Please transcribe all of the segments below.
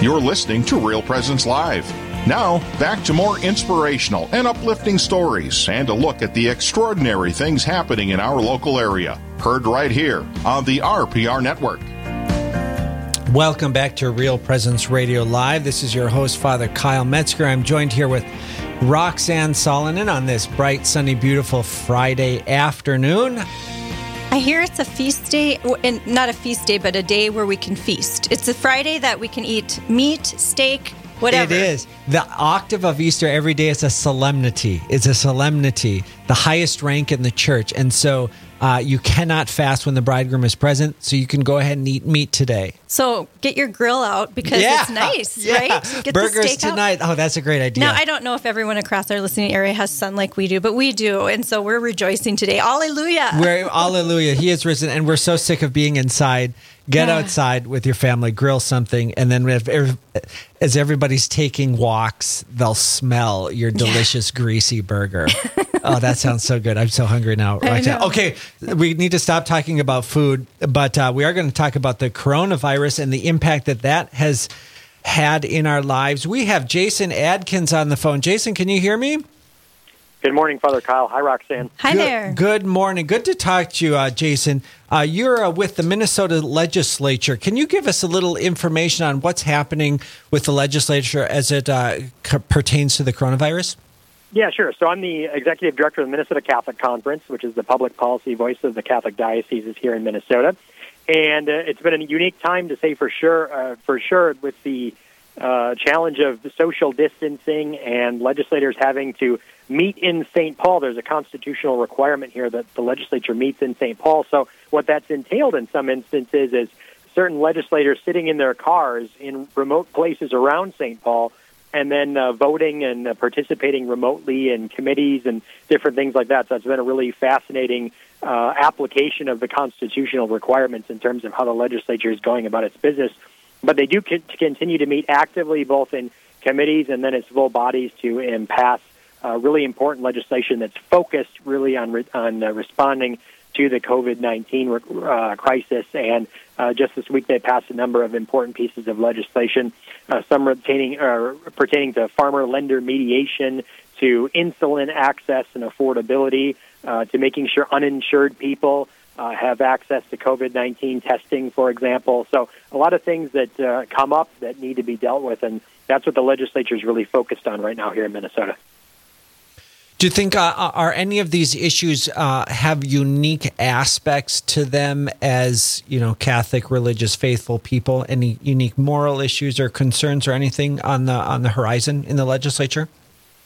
You're listening to Real Presence Live. Now, back to more inspirational and uplifting stories and a look at the extraordinary things happening in our local area. Heard right here on the RPR Network. Welcome back to Real Presence Radio Live. This is your host, Father Kyle Metzger. I'm joined here with Roxanne Salonen on this bright, sunny, beautiful Friday afternoon. I hear it's a feast day, and not a feast day, but a day where we can feast. It's a Friday that we can eat meat, steak, whatever. It is. The octave of Easter every day is a solemnity. It's a solemnity, the highest rank in the church. And so uh, you cannot fast when the bridegroom is present, so you can go ahead and eat meat today. So get your grill out because Yeah. it's nice, Yeah. right? Get the Burgers steak out. tonight. Oh, that's a great idea. Now, I don't know if everyone across our listening area has sun like we do, but we do. And so we're rejoicing today. Hallelujah. We're hallelujah. He is risen, and we're so sick of being inside. Get Yeah. outside with your family, grill something, and then if, as everybody's taking walks, they'll smell your delicious greasy burger. oh, that sounds so good. I'm so hungry now. Right now. Okay, we need to stop talking about food, but uh, we are going to talk about the coronavirus and the impact that that has had in our lives. We have Jason Adkins on the phone. Jason, can you hear me? Good morning, Father Kyle. Hi, Roxanne. Hi good, there. Good morning. Good to talk to you, uh, Jason. Uh, you're uh, with the Minnesota legislature. Can you give us a little information on what's happening with the legislature as it uh, c- pertains to the coronavirus? Yeah, sure. So I'm the executive director of the Minnesota Catholic Conference, which is the public policy voice of the Catholic dioceses here in Minnesota. And uh, it's been a unique time to say for sure, uh, for sure, with the uh, challenge of social distancing and legislators having to meet in St. Paul. There's a constitutional requirement here that the legislature meets in St. Paul. So what that's entailed in some instances is certain legislators sitting in their cars in remote places around St. Paul and then uh, voting and uh, participating remotely in committees and different things like that. So it's been a really fascinating uh, application of the constitutional requirements in terms of how the legislature is going about its business. But they do con- continue to meet actively, both in committees and then its full bodies, to um, pass uh, really important legislation that's focused really on re- on uh, responding to the COVID nineteen uh, crisis. And uh, just this week, they passed a number of important pieces of legislation, uh, some pertaining uh, pertaining to farmer lender mediation, to insulin access and affordability, uh, to making sure uninsured people uh, have access to COVID 19 testing, for example. So, a lot of things that come up that need to be dealt with, and that's what the legislature is really focused on right now here in Minnesota. Do you think uh, are any of these issues uh, have unique aspects to them as you know Catholic religious faithful people? Any unique moral issues or concerns or anything on the on the horizon in the legislature?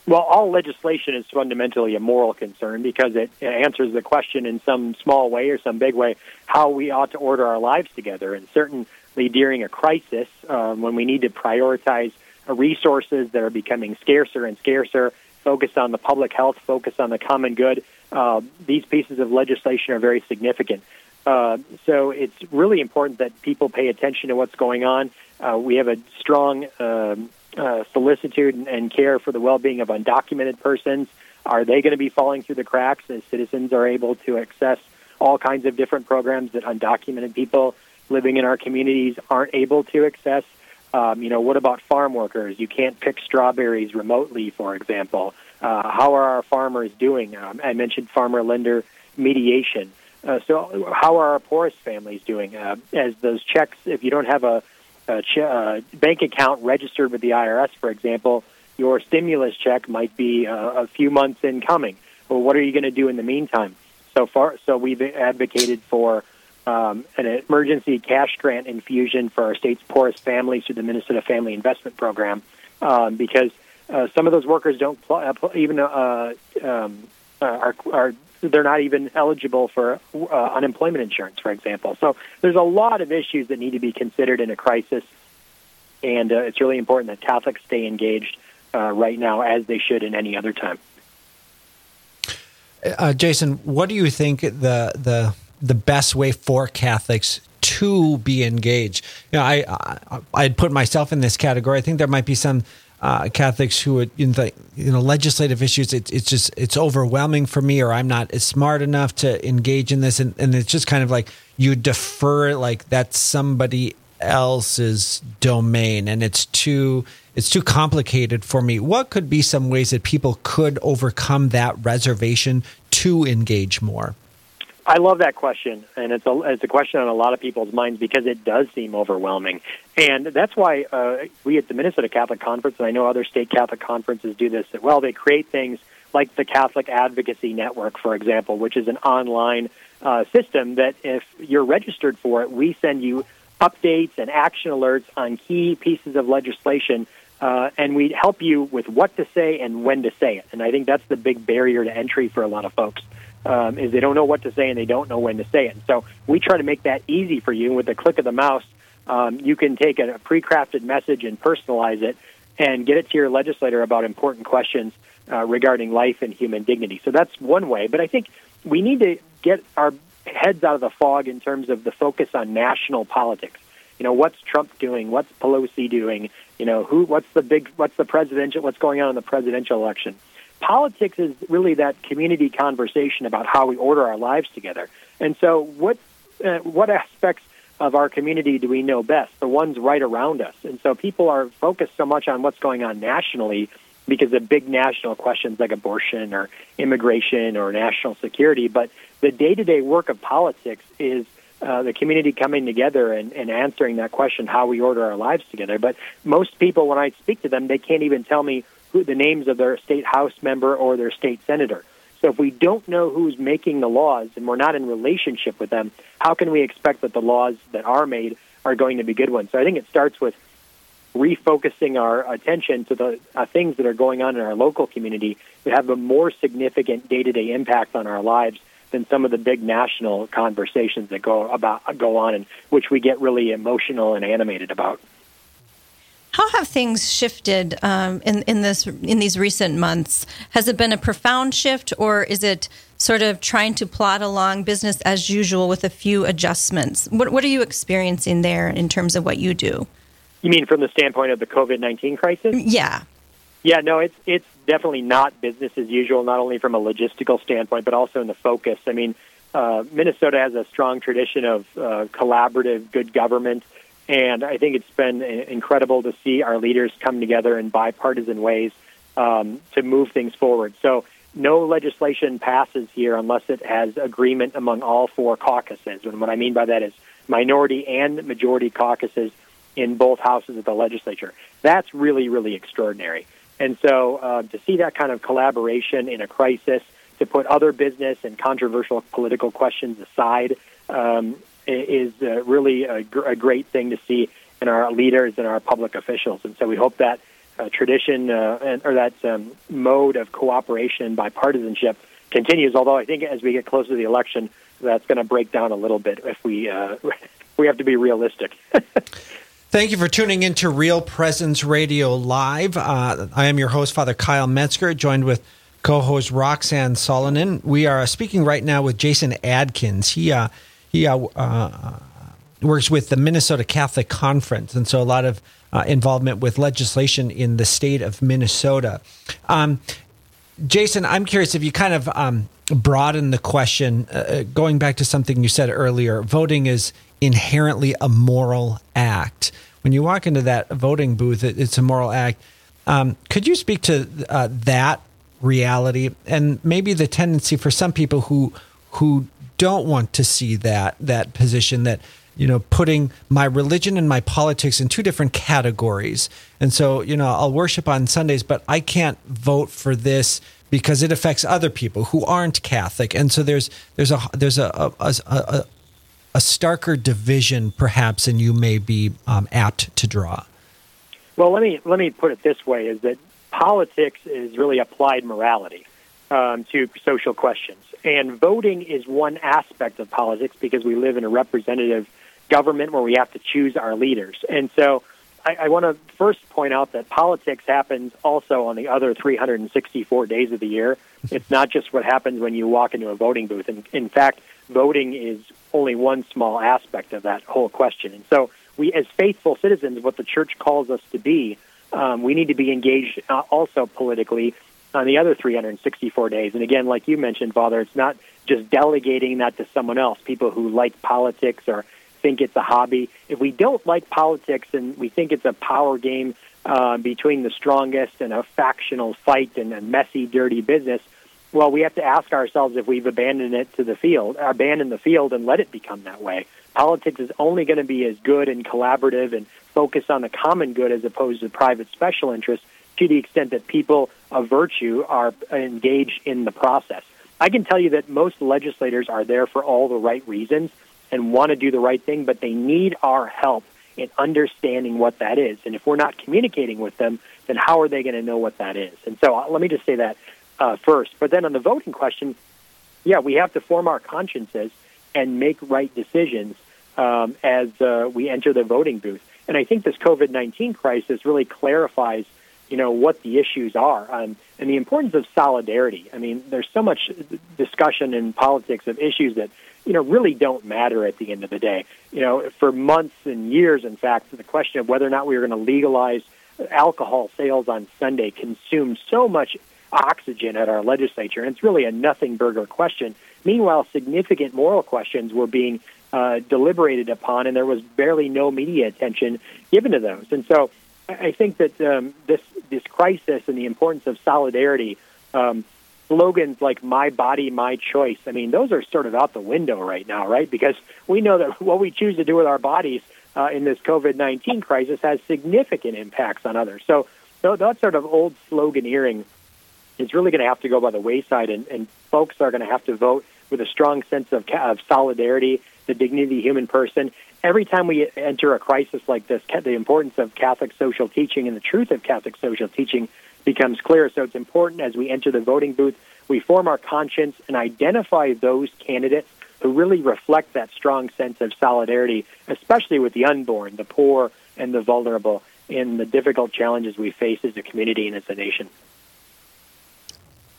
Well, all legislation is fundamentally a moral concern because it answers the question in some small way or some big way how we ought to order our lives together. And certainly during a crisis, um, when we need to prioritize uh, resources that are becoming scarcer and scarcer, focus on the public health, focus on the common good, uh, these pieces of legislation are very significant. Uh, so it's really important that people pay attention to what's going on. Uh, we have a strong um, uh, solicitude and, and care for the well-being of undocumented persons. Are they going to be falling through the cracks as citizens are able to access all kinds of different programs that undocumented people living in our communities aren't able to access? Um, you know, what about farm workers? You can't pick strawberries remotely, for example. Uh, how are our farmers doing? Um, I mentioned farmer lender mediation. Uh, so, how are our poorest families doing? Uh, as those checks, if you don't have a, a ch- uh, bank account registered with the IRS, for example, your stimulus check might be uh, a few months in coming. Well, what are you going to do in the meantime? So far, so we've advocated for um, an emergency cash grant infusion for our state's poorest families through the Minnesota Family Investment Program, um, because uh, some of those workers don't pl- uh, even uh, um, uh, are, are they're not even eligible for uh, unemployment insurance, for example. So there's a lot of issues that need to be considered in a crisis, and uh, it's really important that Catholics stay engaged uh, right now, as they should in any other time. Uh, Jason, what do you think the the the best way for Catholics to be engaged? You know, I, I I'd put myself in this category. I think there might be some uh, Catholics who would in the you know legislative issues. It's it's just it's overwhelming for me, or I'm not as smart enough to engage in this, and, and it's just kind of like you defer like that's somebody else's domain and it's too it's too complicated for me. What could be some ways that people could overcome that reservation to engage more? I love that question, and it's a it's a question on a lot of people's minds because it does seem overwhelming, and that's why uh, we at the Minnesota Catholic Conference, and I know other state Catholic conferences do this as well. They create things like the Catholic Advocacy Network, for example, which is an online uh, system that if you're registered for it, we send you updates and action alerts on key pieces of legislation uh, and we help you with what to say and when to say it. And I think that's the big barrier to entry for a lot of folks um, is they don't know what to say and they don't know when to say it. And so we try to make that easy for you. With the click of the mouse, um, you can take a, pre-crafted message and personalize it and get it to your legislator about important questions uh, regarding life and human dignity. So that's one way. But I think we need to get our heads out of the fog in terms of the focus on national politics. You know, what's Trump doing? What's Pelosi doing? You know, who? What's the big? What's the presidential? What's going on in the presidential election? Politics is really that community conversation about how we order our lives together. And so, what uh, what aspects of our community do we know best? The ones right around us. And so, people are focused so much on what's going on nationally because of big national questions like abortion or immigration or national security. But the day to day work of politics is uh, the community coming together and, and answering that question, how we order our lives together. But most people, when I speak to them, they can't even tell me who the names of their state house member or their state senator. So if we don't know who's making the laws and we're not in relationship with them, how can we expect that the laws that are made are going to be good ones? So I think it starts with refocusing our attention to the uh, things that are going on in our local community that have a more significant day-to-day impact on our lives than some of the big national conversations that go about go on and which we get really emotional and animated about. How have things shifted um, in in this in these recent months? Has it been a profound shift, or is it sort of trying to plot along business as usual with a few adjustments? What what are you experiencing there in terms of what you do? You mean from the standpoint of the COVID nineteen crisis? Yeah. Yeah, no, it's it's definitely not business as usual. Not only from a logistical standpoint, but also in the focus. I mean, uh, Minnesota has a strong tradition of uh, collaborative, good government, and I think it's been incredible to see our leaders come together in bipartisan ways um, to move things forward. So. No legislation passes here unless it has agreement among all four caucuses. And what I mean by that is minority and majority caucuses in both houses of the legislature. That's really, really extraordinary. And so uh, to see that kind of collaboration in a crisis, to put other business and controversial political questions aside, um, is uh, really a, gr- a, great thing to see in our leaders and our public officials. And so we hope that uh, tradition uh, and, or that um, mode of cooperation and bipartisanship continues. Although I think as we get closer to the election, that's going to break down a little bit if we uh, we have to be realistic. Thank you for tuning into Real Presence Radio Live. Uh, I am your host, Father Kyle Metzger, joined with co-host Roxanne Salonen. We are speaking right now with Jason Adkins. He uh, he uh, uh, works with the Minnesota Catholic Conference, and so a lot of uh, involvement with legislation in the state of Minnesota. Um, Jason, I'm curious if you kind of um, broaden the question, uh, going back to something you said earlier. Voting is inherently a moral act. When you walk into that voting booth, it, it's a moral act. Um, could you speak to uh, that reality and maybe the tendency for some people who who don't want to see that that position that you know putting my religion and my politics in two different categories. And so you know I'll worship on Sundays but I can't vote for this because it affects other people who aren't Catholic. And so there's there's a there's a a, a, a a starker division, perhaps, than you may be um, apt to draw? Well, let me let me put it this way: is that politics is really applied morality um, to social questions, and voting is one aspect of politics because we live in a representative government where we have to choose our leaders, and so. I, I want to first point out that politics happens also on the other 364 days of the year. It's not just what happens when you walk into a voting booth. And in fact, voting is only one small aspect of that whole question. And so, we, as faithful citizens, what the church calls us to be, um, we need to be engaged uh, also politically on the other 364 days. And again, like you mentioned, Father, it's not just delegating that to someone else. People who like politics or think it's a hobby, if we don't like politics and we think it's a power game uh, between the strongest and a factional fight and a messy, dirty business, well, we have to ask ourselves if we've abandoned it to the field, abandoned the field, and let it become that way. Politics is only going to be as good and collaborative and focused on the common good as opposed to private special interests to the extent that people of virtue are engaged in the process. I can tell you that most legislators are there for all the right reasons and want to do the right thing, but they need our help in understanding what that is. And if we're not communicating with them, then how are they going to know what that is? And so uh, let me just say that uh, first. But then on the voting question, yeah, we have to form our consciences and make right decisions um, as uh, we enter the voting booth. And I think this COVID 19 crisis really clarifies you know what the issues are um, and the importance of solidarity. I mean, there's so much discussion in politics of issues that you know really don't matter at the end of the day. You know, for months and years, in fact, the question of whether or not we were going to legalize alcohol sales on Sunday consumed so much oxygen at our legislature, and it's really a nothing burger question. Meanwhile, significant moral questions were being uh, deliberated upon, and there was barely no media attention given to those. And so, I think that um, this this crisis and the importance of solidarity, um, slogans like "My body, my choice." I mean, those are sort of out the window right now, right? Because we know that what we choose to do with our bodies uh, in this COVID nineteen crisis has significant impacts on others. So, so that sort of old sloganeering is really going to have to go by the wayside, and, and folks are going to have to vote with a strong sense of, of solidarity, the dignity of the human person, every time we enter a crisis like this, the importance of Catholic social teaching and the truth of Catholic social teaching becomes clear. So it's important as we enter the voting booth, we form our conscience and identify those candidates who really reflect that strong sense of solidarity, especially with the unborn, the poor, and the vulnerable in the difficult challenges we face as a community and as a nation.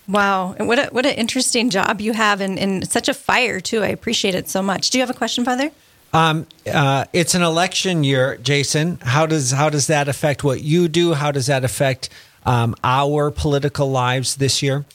Wow, and what a, what an interesting job you have, and, and such a fire too. I appreciate it so much. Do you have a question, Father? Um, uh, it's an election year, Jason. How does how does that affect what you do? How does that affect um, our political lives this year?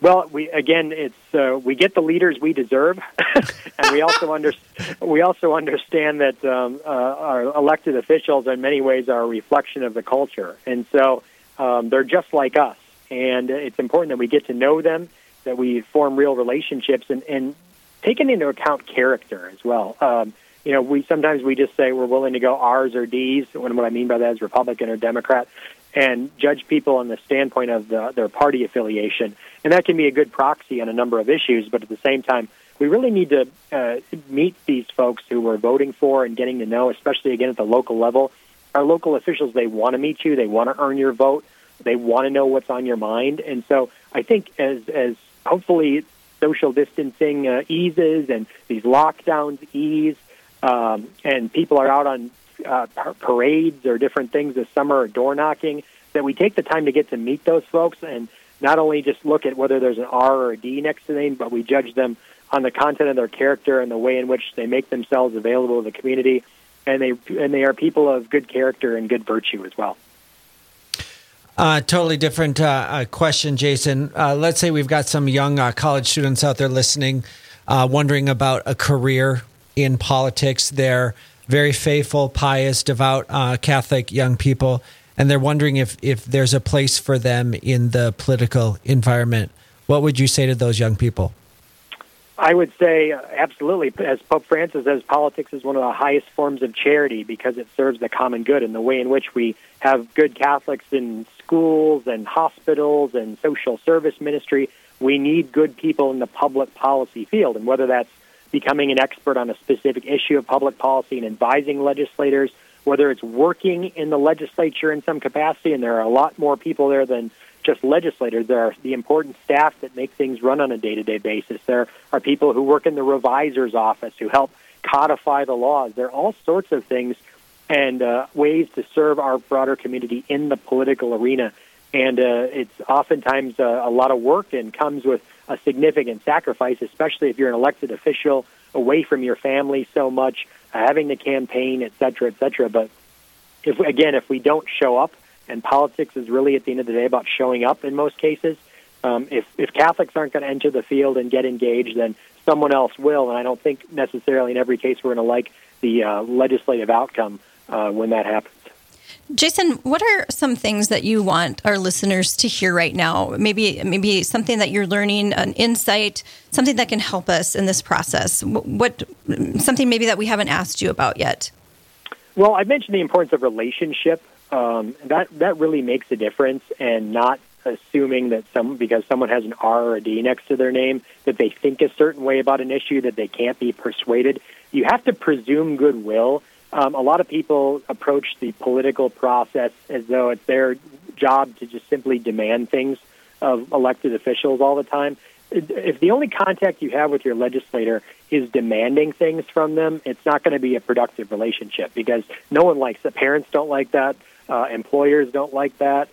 Well, we again, it's uh, we get the leaders we deserve, and we also under, we also understand that um, uh, our elected officials, in many ways, are a reflection of the culture, and so um, they're just like us. And it's important that we get to know them, that we form real relationships, and, and taking into account character as well. Um, you know, we sometimes we just say we're willing to go R's or D's. When what I mean by that is Republican or Democrat, and judge people on the standpoint of the, their party affiliation, and that can be a good proxy on a number of issues. But at the same time, we really need to uh, meet these folks who we're voting for and getting to know, especially again at the local level. Our local officials, they want to meet you, they want to earn your vote, they want to know what's on your mind, and so I think as as hopefully social distancing uh, eases and these lockdowns ease, um, and people are out on uh, parades or different things this summer or door knocking, that we take the time to get to meet those folks and not only just look at whether there's an R or a D next to them, but we judge them on the content of their character and the way in which they make themselves available to the community, and they and they are people of good character and good virtue as well. Uh, totally different uh, uh, question, Jason. Uh, let's say we've got some young uh, college students out there listening, uh, wondering about a career in politics. They're very faithful, pious, devout Catholic young people, and they're wondering if, if there's a place for them in the political environment. What would you say to those young people? I would say uh, absolutely. As Pope Francis says, politics is one of the highest forms of charity because it serves the common good. And the way in which we have good Catholics in schools and hospitals and social service ministry. We need good people in the public policy field, and whether that's becoming an expert on a specific issue of public policy and advising legislators, whether it's working in the legislature in some capacity, and there are a lot more people there than just legislators. There are the important staff that make things run on a day to day basis. There are people who work in the revisor's office who help codify the laws. There are all sorts of things and uh, ways to serve our broader community in the political arena. And uh, it's oftentimes uh, a lot of work and comes with a significant sacrifice, especially if you're an elected official away from your family so much, having to campaign, et cetera, et cetera. But if again, if we don't show up, and politics is really at the end of the day about showing up in most cases, Um, if if Catholics aren't going to enter the field and get engaged, then someone else will. And I don't think necessarily in every case we're going to like the uh, legislative outcome uh, when that happens. Jason, what are some things that you want our listeners to hear right now? Maybe maybe something that you're learning, an insight, something that can help us in this process. What something maybe that we haven't asked you about yet? Well, I mentioned the importance of relationship. Um, that that really makes a difference, and not assuming that some because someone has an R or a D next to their name that they think a certain way about an issue that they can't be persuaded. You have to presume goodwill um, a lot of people approach the political process as though it's their job to just simply demand things of elected officials all the time. If the only contact you have with your legislator is demanding things from them, it's not going to be a productive relationship because no one likes it. Parents don't like that. Uh, employers don't like that.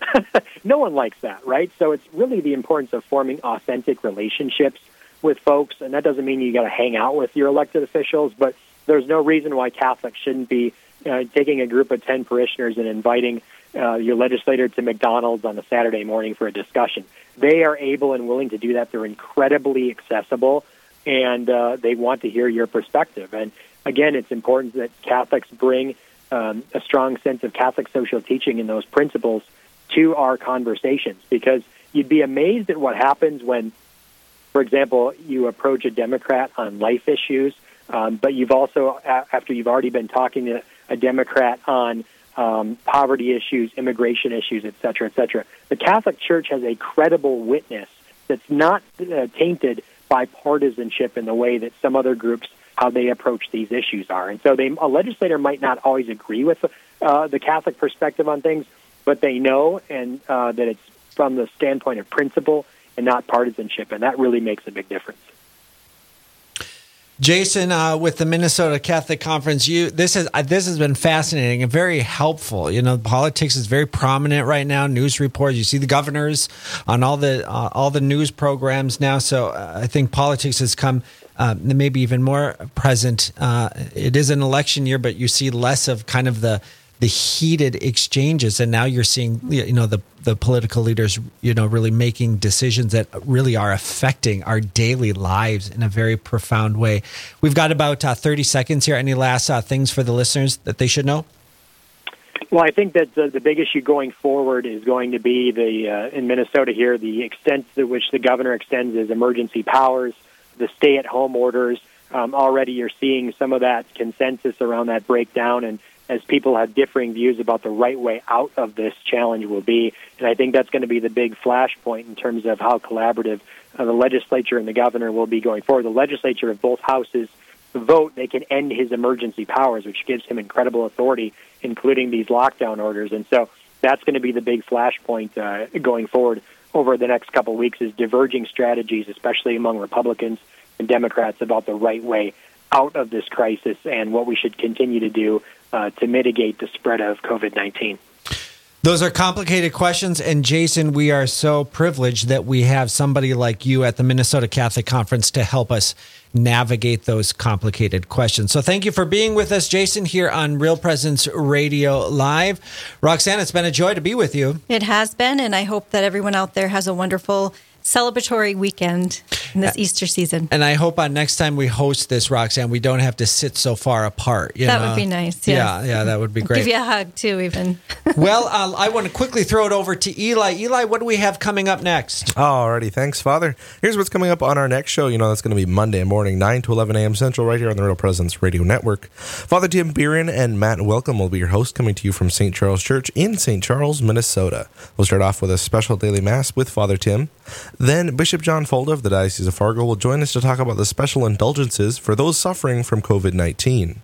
no one likes that, right? So it's really the importance of forming authentic relationships with folks, and that doesn't mean you got to hang out with your elected officials, but there's no reason why Catholics shouldn't be uh, taking a group of 10 parishioners and inviting uh, your legislator to McDonald's on a Saturday morning for a discussion. They are able and willing to do that. They're incredibly accessible, and uh, they want to hear your perspective. And again, it's important that Catholics bring um, a strong sense of Catholic social teaching and those principles to our conversations because you'd be amazed at what happens when, for example, you approach a Democrat on life issues um, but you've also, after you've already been talking to a Democrat on um, poverty issues, immigration issues, et cetera, et cetera, the Catholic Church has a credible witness that's not uh, tainted by partisanship in the way that some other groups how they approach these issues are. And so they, a legislator might not always agree with uh, the Catholic perspective on things, but they know and uh, that it's from the standpoint of principle and not partisanship, and that really makes a big difference. Jason, uh, with the Minnesota Catholic Conference, you this has uh, this has been fascinating and very helpful. You know, politics is very prominent right now. News reports, you see the governors on all the uh, all the news programs now. So uh, I think politics has come uh, maybe even more present. Uh, it is an election year, but you see less of kind of the the heated exchanges and now you're seeing you know the the political leaders you know really making decisions that really are affecting our daily lives in a very profound way. We've got about uh, 30 seconds here. Any last uh, things for the listeners that they should know? Well, I think that the, the big issue going forward is going to be the uh, in Minnesota here the extent to which the governor extends his emergency powers, the stay-at-home orders. Um, already, you're seeing some of that consensus around that breakdown, and as people have differing views about the right way out of this challenge will be. And I think that's going to be the big flashpoint in terms of how collaborative uh, the legislature and the governor will be going forward. The legislature of both houses vote, they can end his emergency powers, which gives him incredible authority, including these lockdown orders. And so that's going to be the big flashpoint uh, going forward over the next couple of weeks is diverging strategies, especially among Republicans and Democrats, about the right way out of this crisis and what we should continue to do uh, to mitigate the spread of COVID 19. Those are complicated questions. And Jason, we are so privileged that we have somebody like you at the Minnesota Catholic Conference to help us navigate those complicated questions. So thank you for being with us, Jason, here on Real Presence Radio Live. Roxanne, it's been a joy to be with you. It has been. And I hope that everyone out there has a wonderful celebratory weekend in this Easter season. And I hope on next time we host this, Roxanne, we don't have to sit so far apart. that know? would be nice. Yes. Yeah, yeah, that would be great. Give you a hug too, even. well, uh, I want to quickly throw it over to Eli. Eli, what do we have coming up next? Oh alrighty, thanks, Father. Here's what's coming up on our next show. You know, that's going to be Monday morning, 9 to 11 a.m. Central, right here on the Real Presence Radio Network. Father Tim Bieran and Matt Welcome will be your host, coming to you from St. Charles Church in St. Charles, Minnesota. We'll start off with a special daily mass with Father Tim. Then Bishop John Folda of the Diocese of Fargo will join us to talk about the special indulgences for those suffering from COVID 19.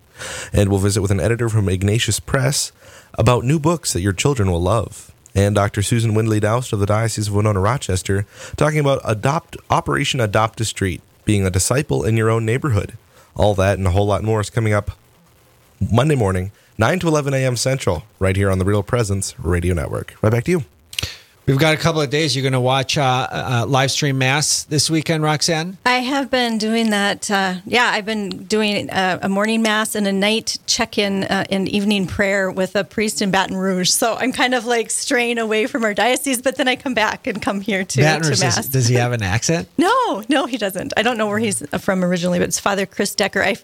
And we'll visit with an editor from Ignatius Press about new books that your children will love. And Dr. Susan Windley Daoust of the Diocese of Winona Rochester talking about Adopt Operation Adopt a Street, being a disciple in your own neighborhood. All that and a whole lot more is coming up Monday morning, 9 to 11 a.m. Central, right here on the Real Presence Radio Network. Right back to you. We've got a couple of days. You're going to watch uh, uh, live stream mass this weekend, Roxanne. I have been doing that. Uh, yeah, I've been doing a, a, morning mass and a night check-in uh, and evening prayer with a priest in Baton Rouge. So I'm kind of like straying away from our diocese, but then I come back and come here to, Baton Rouge, to mass. Does he have an accent? no, no, he doesn't. I don't know where he's from originally, but it's Father Chris Decker. I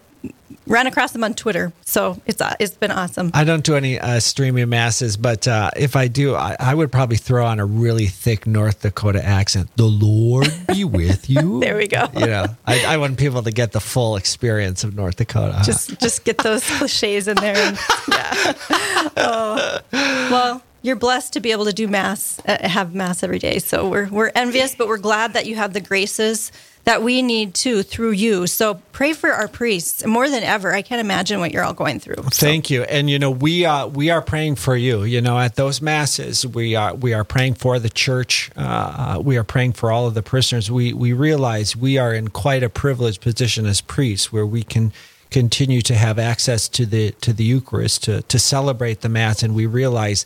ran across them on Twitter. So it's uh, it's been awesome. I don't do any uh, streaming masses, but uh, if I do, I, I, would probably throw on a really thick North Dakota accent. The Lord be with you. there we go. You know, I, I, want people to get the full experience of North Dakota. Just just get those cliches in there. And, yeah. Oh. Well you're blessed to be able to do mass, uh, have mass every day. So we're we're envious, but we're glad that you have the graces that we need too through you. So pray for our priests more than ever. I can't imagine what you're all going through. So. Thank you. And you know, we uh, we are praying for you. You know, at those masses, we are we are praying for the church. Uh we are praying for all of the prisoners. We we realize we are in quite a privileged position as priests, where we can continue to have access to the to the Eucharist to to celebrate the Mass, and we realize.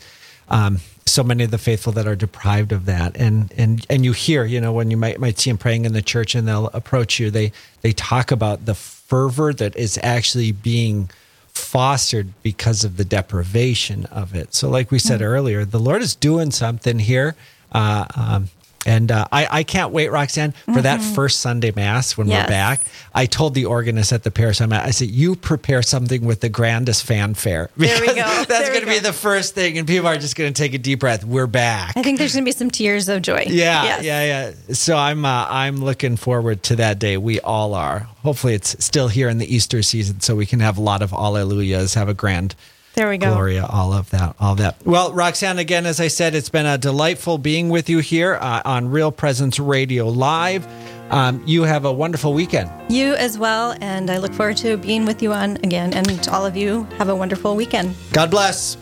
Um, so many of the faithful that are deprived of that. And and and you hear you know when you might might see them praying in the church and they'll approach you they they talk about the fervor that is actually being fostered because of the deprivation of it. So like we said mm-hmm. earlier the lord is doing something here. Uh, um, and uh, I, I can't wait, Roxanne, for mm-hmm. that first Sunday Mass when yes. we're back. I told the organist at the parish I'm at, I said, you prepare something with the grandest fanfare. There we go. That's going to be the first thing. And people are just going to take a deep breath. We're back. I think there's going to be some tears of joy. Yeah, yes. yeah, yeah. So I'm, uh, I'm looking forward to that day. We all are. Hopefully it's still here in the Easter season so we can have a lot of alleluias, have a grand there we go. Gloria, all of that, all of that. Well, Roxanne, again, as I said, it's been a delightful being with you here uh, on Real Presence Radio Live. Um, you have a wonderful weekend. You as well, and I look forward to being with you on again. And all of you have a wonderful weekend. God bless.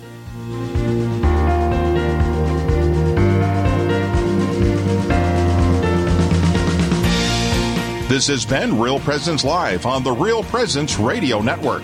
This has been Real Presence Live on the Real Presence Radio Network.